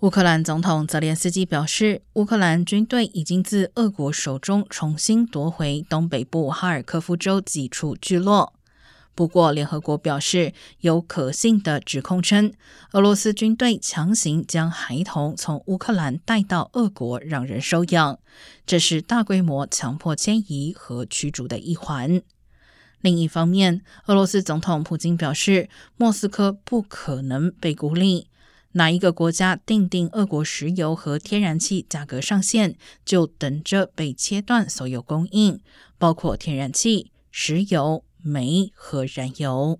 乌克兰总统泽连斯基表示，乌克兰军队已经自俄国手中重新夺回东北部哈尔科夫州几处聚落。不过，联合国表示有可信的指控称，俄罗斯军队强行将孩童从乌克兰带到俄国让人收养，这是大规模强迫迁移和驱逐的一环。另一方面，俄罗斯总统普京表示，莫斯科不可能被孤立，哪一个国家定定俄国石油和天然气价格上限，就等着被切断所有供应，包括天然气、石油。煤和燃油。